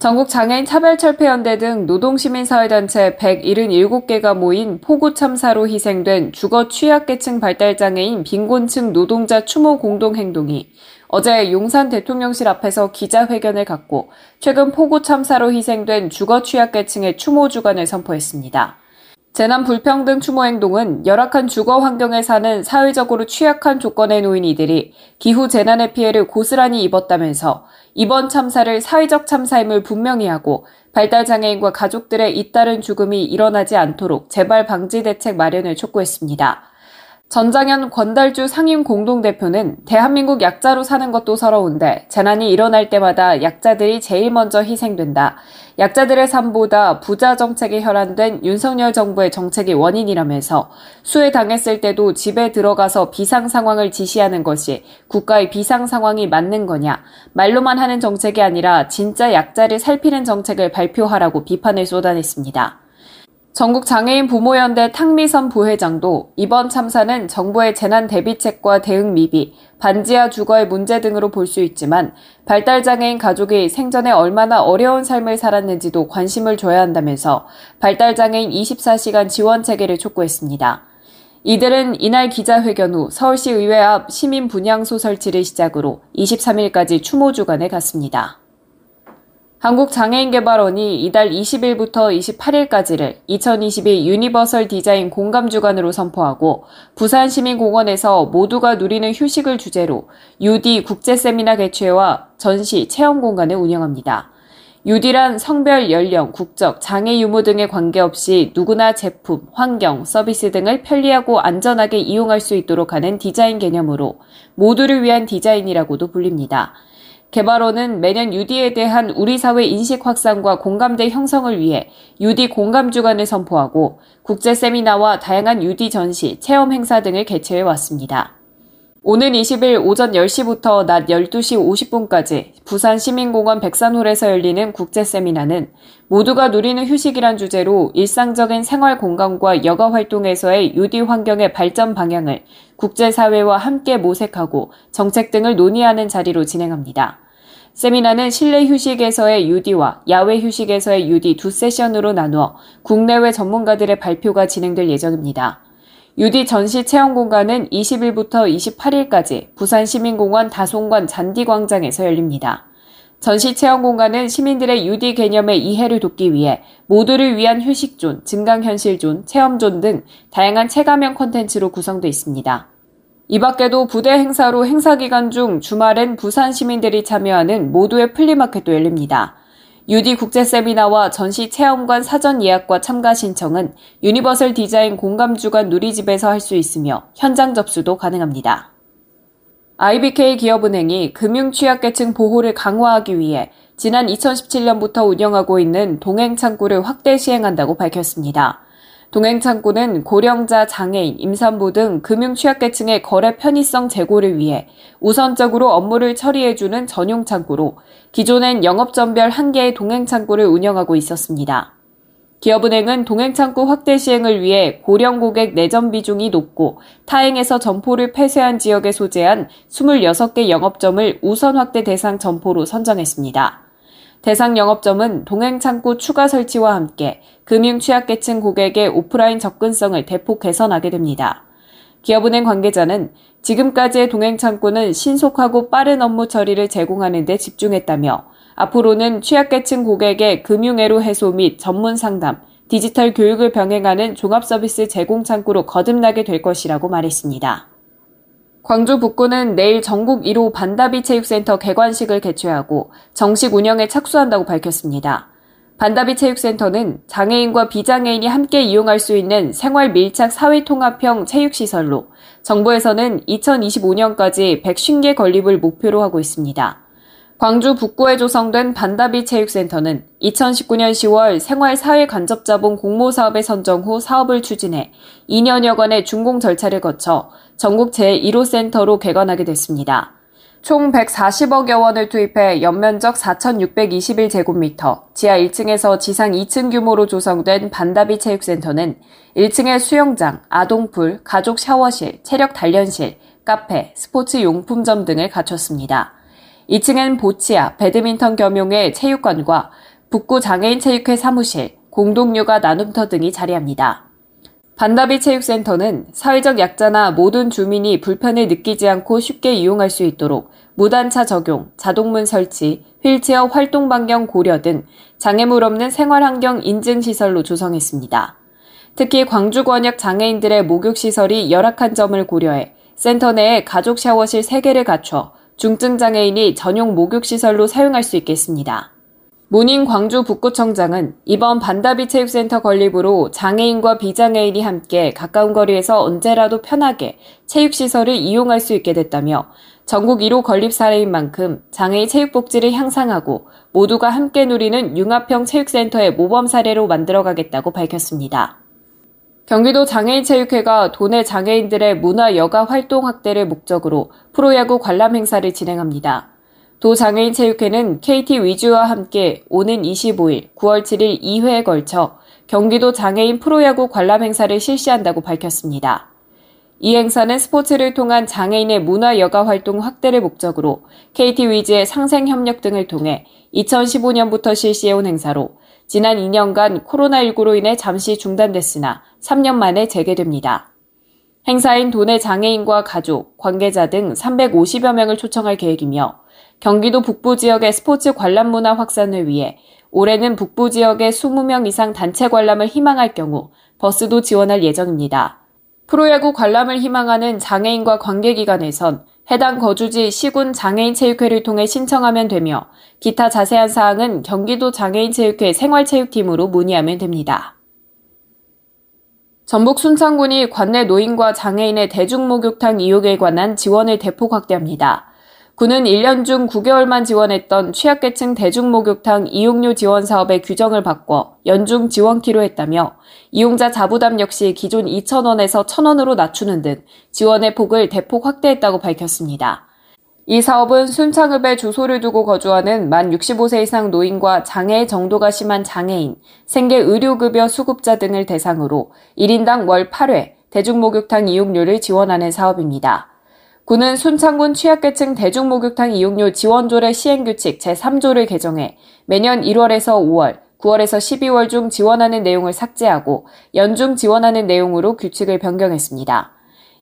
전국 장애인 차별철폐연대 등 노동시민사회단체 177개가 모인 폭우 참사로 희생된 주거 취약계층 발달장애인 빈곤층 노동자 추모 공동행동이 어제 용산 대통령실 앞에서 기자회견을 갖고 최근 폭우 참사로 희생된 주거 취약계층의 추모 주간을 선포했습니다. 재난 불평등 추모 행동은 열악한 주거 환경에 사는 사회적으로 취약한 조건에 놓인 이들이 기후 재난의 피해를 고스란히 입었다면서 이번 참사를 사회적 참사임을 분명히 하고 발달 장애인과 가족들의 잇따른 죽음이 일어나지 않도록 재발 방지 대책 마련을 촉구했습니다. 전장현 권달주 상임 공동대표는 대한민국 약자로 사는 것도 서러운데 재난이 일어날 때마다 약자들이 제일 먼저 희생된다. 약자들의 삶보다 부자 정책에 혈안된 윤석열 정부의 정책이 원인이라면서 수해 당했을 때도 집에 들어가서 비상 상황을 지시하는 것이 국가의 비상 상황이 맞는 거냐. 말로만 하는 정책이 아니라 진짜 약자를 살피는 정책을 발표하라고 비판을 쏟아냈습니다. 전국 장애인 부모연대 탕미선 부회장도 이번 참사는 정부의 재난 대비책과 대응 미비, 반지하 주거의 문제 등으로 볼 수 있지만 발달 장애인 가족이 생전에 얼마나 어려운 삶을 살았는지도 관심을 줘야 한다면서 발달 장애인 24시간 지원 체계를 촉구했습니다. 이들은 이날 기자회견 후 서울시 의회 앞 시민 분향소 설치를 시작으로 23일까지 추모 주간을 갖습니다. 한국장애인개발원이 이달 20일부터 28일까지를 2022 유니버설 디자인 공감 주간으로 선포하고 부산시민공원에서 모두가 누리는 휴식을 주제로 UD 국제 세미나 개최와 전시, 체험 공간을 운영합니다. UD란 성별, 연령, 국적, 장애 유무 등에 관계없이 누구나 제품, 환경, 서비스 등을 편리하고 안전하게 이용할 수 있도록 하는 디자인 개념으로 모두를 위한 디자인이라고도 불립니다. 개발원은 매년 UD에 대한 우리 사회 인식 확산과 공감대 형성을 위해 UD 공감 주간을 선포하고 국제 세미나와 다양한 UD 전시, 체험 행사 등을 개최해 왔습니다. 오는 20일 오전 10시부터 낮 12시 50분까지 부산 시민공원 백산홀에서 열리는 국제 세미나는 모두가 누리는 휴식이란 주제로 일상적인 생활 공간과 여가 활동에서의 UD 환경의 발전 방향을 국제사회와 함께 모색하고 정책 등을 논의하는 자리로 진행합니다. 세미나는 실내 휴식에서의 UD와 야외 휴식에서의 UD 두 세션으로 나누어 국내외 전문가들의 발표가 진행될 예정입니다. UD 전시 체험 공간은 20일부터 28일까지 부산시민공원 다송관 잔디광장에서 열립니다. 전시 체험 공간은 시민들의 UD 개념의 이해를 돕기 위해 모두를 위한 휴식존, 증강현실존, 체험존 등 다양한 체감형 콘텐츠로 구성되어 있습니다. 이 밖에도 부대 행사로 행사 기간 중 주말엔 부산 시민들이 참여하는 모두의 플리마켓도 열립니다. UD 국제 세미나와 전시 체험관 사전 예약과 참가 신청은 유니버설 디자인 공감 주간 누리집에서 할 수 있으며 현장 접수도 가능합니다. IBK 기업은행이 금융 취약계층 보호를 강화하기 위해 지난 2017년부터 운영하고 있는 동행 창구를 확대 시행한다고 밝혔습니다. 동행창구는 고령자, 장애인, 임산부 등 금융 취약계층의 거래 편의성 제고를 위해 우선적으로 업무를 처리해주는 전용 창구로 기존엔 영업점별 한 개의 동행창구를 운영하고 있었습니다. 기업은행은 동행창구 확대 시행을 위해 고령 고객 내점 비중이 높고 타행에서 점포를 폐쇄한 지역에 소재한 26개 영업점을 우선 확대 대상 점포로 선정했습니다. 대상 영업점은 동행 창구 추가 설치와 함께 금융 취약계층 고객의 오프라인 접근성을 대폭 개선하게 됩니다. 기업은행 관계자는 지금까지의 동행 창구는 신속하고 빠른 업무 처리를 제공하는 데 집중했다며 앞으로는 취약계층 고객의 금융애로 해소 및 전문 상담, 디지털 교육을 병행하는 종합 서비스 제공 창구로 거듭나게 될 것이라고 말했습니다. 광주 북구는 내일 전국 1호 반다비 체육센터 개관식을 개최하고 정식 운영에 착수한다고 밝혔습니다. 반다비 체육센터는 장애인과 비장애인이 함께 이용할 수 있는 생활 밀착 사회통합형 체육시설로 정부에서는 2025년까지 150개 건립을 목표로 하고 있습니다. 광주 북구에 조성된 반다비 체육센터는 2019년 10월 생활사회간접자본 공모사업에 선정 후 사업을 추진해 2년여간의 준공 절차를 거쳐 전국 제1호 센터로 개관하게 됐습니다. 총 140억여 원을 투입해 연면적 4,621제곱미터, 지하 1층에서 지상 2층 규모로 조성된 반다비 체육센터는 1층에 수영장, 아동풀, 가족 샤워실, 체력 단련실, 카페, 스포츠 용품점 등을 갖췄습니다. 2층엔 보치아, 배드민턴 겸용의 체육관과 북구 장애인 체육회 사무실, 공동육아 나눔터 등이 자리합니다. 반다비 체육센터는 사회적 약자나 모든 주민이 불편을 느끼지 않고 쉽게 이용할 수 있도록 무단차 적용, 자동문 설치, 휠체어 활동 반경 고려 등 장애물 없는 생활환경 인증 시설로 조성했습니다. 특히 광주 권역 장애인들의 목욕 시설이 열악한 점을 고려해 센터 내에 가족 샤워실 3개를 갖춰 중증 장애인이 전용 목욕 시설로 사용할 수 있겠습니다. 문인 광주 북구청장은 이번 반다비 체육센터 건립으로 장애인과 비장애인이 함께 가까운 거리에서 언제라도 편하게 체육시설을 이용할 수 있게 됐다며 전국 1호 건립 사례인 만큼 장애인 체육복지를 향상하고 모두가 함께 누리는 융합형 체육센터의 모범 사례로 만들어가겠다고 밝혔습니다. 경기도 장애인체육회가 도내 장애인들의 문화 여가 활동 확대를 목적으로 프로야구 관람 행사를 진행합니다. 도 장애인체육회는 KT 위주와 함께 오는 25일, 9월 7일 2회에 걸쳐 경기도 장애인 프로야구 관람 행사를 실시한다고 밝혔습니다. 이 행사는 스포츠를 통한 장애인의 문화 여가 활동 확대를 목적으로 KT 위즈의 상생 협력 등을 통해 2015년부터 실시해온 행사로 지난 2년간 코로나19로 인해 잠시 중단됐으나 3년 만에 재개됩니다. 행사인 도내 장애인과 가족, 관계자 등 350여 명을 초청할 계획이며 경기도 북부 지역의 스포츠 관람 문화 확산을 위해 올해는 북부 지역의 20명 이상 단체 관람을 희망할 경우 버스도 지원할 예정입니다. 프로야구 관람을 희망하는 장애인과 관계기관에선 해당 거주지 시군 장애인 체육회를 통해 신청하면 되며 기타 자세한 사항은 경기도 장애인 체육회 생활체육팀으로 문의하면 됩니다. 전북 순창군이 관내 노인과 장애인의 대중목욕탕 이용에 관한 지원을 대폭 확대합니다. 군은 1년 중 9개월만 지원했던 취약계층 대중목욕탕 이용료 지원 사업의 규정을 바꿔 연중 지원키로 했다며 이용자 자부담 역시 기존 2,000원에서 1,000원으로 낮추는 등 지원의 폭을 대폭 확대했다고 밝혔습니다. 이 사업은 순창읍에 주소를 두고 거주하는 만 65세 이상 노인과 장애 정도가 심한 장애인, 생계 의료급여 수급자 등을 대상으로 1인당 월 8회 대중목욕탕 이용료를 지원하는 사업입니다. 군은 순창군 취약계층 대중목욕탕 이용료 지원조례 시행규칙 제3조를 개정해 매년 1월에서 5월, 9월에서 12월 중 지원하는 내용을 삭제하고 연중 지원하는 내용으로 규칙을 변경했습니다.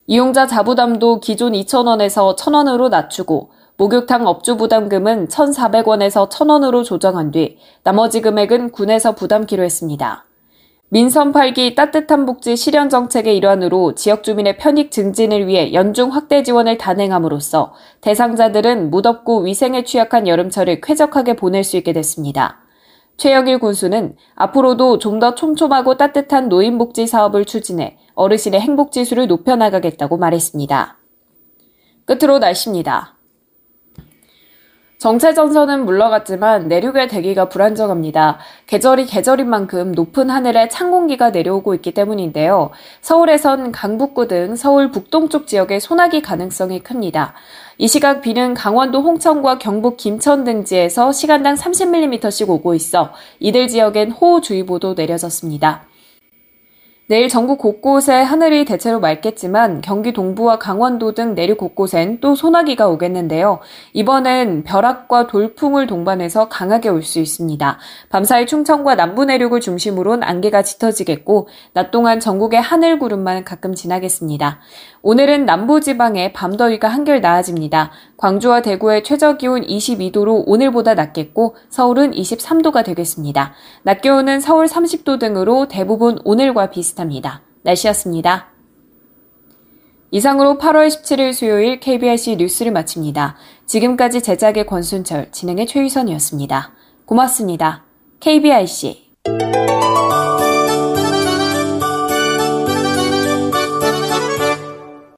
이용자 자부담도 기존 2,000원에서 1,000원으로 낮추고 목욕탕 업주 부담금은 1,400원에서 1,000원으로 조정한 뒤 나머지 금액은 군에서 부담키로 했습니다. 민선 8기 따뜻한 복지 실현 정책의 일환으로 지역 주민의 편익 증진을 위해 연중 확대 지원을 단행함으로써 대상자들은 무덥고 위생에 취약한 여름철을 쾌적하게 보낼 수 있게 됐습니다. 최영일 군수는 앞으로도 좀 더 촘촘하고 따뜻한 노인복지 사업을 추진해 어르신의 행복 지수를 높여나가겠다고 말했습니다. 끝으로 날씨입니다. 정체 전선은 물러갔지만 내륙의 대기가 불안정합니다. 계절이 계절인 만큼 높은 하늘에 찬 공기가 내려오고 있기 때문인데요. 서울에선 강북구 등 서울 북동쪽 지역에 소나기 가능성이 큽니다. 이 시각 비는 강원도 홍천과 경북 김천 등지에서 시간당 30mm씩 오고 있어 이들 지역엔 호우주의보도 내려졌습니다. 내일 전국 곳곳에 하늘이 대체로 맑겠지만 경기 동부와 강원도 등 내륙 곳곳엔 또 소나기가 오겠는데요. 이번엔 벼락과 돌풍을 동반해서 강하게 올 수 있습니다. 밤사이 충청과 남부 내륙을 중심으로는 안개가 짙어지겠고 낮 동안 전국의 하늘 구름만 가끔 지나겠습니다. 오늘은 남부 지방에 밤더위가 한결 나아집니다. 광주와 대구의 최저 기온 22도로 오늘보다 낮겠고 서울은 23도가 되겠습니다. 낮 기온은 서울 30도 등으로 대부분 오늘과 비슷합니다. 날씨였습니다. 이상으로 8월 17일 수요일 KBRC 뉴스를 마칩니다. 지금까지 제작의 권순철, 진행의 최유선이었습니다. 고맙습니다. KBRC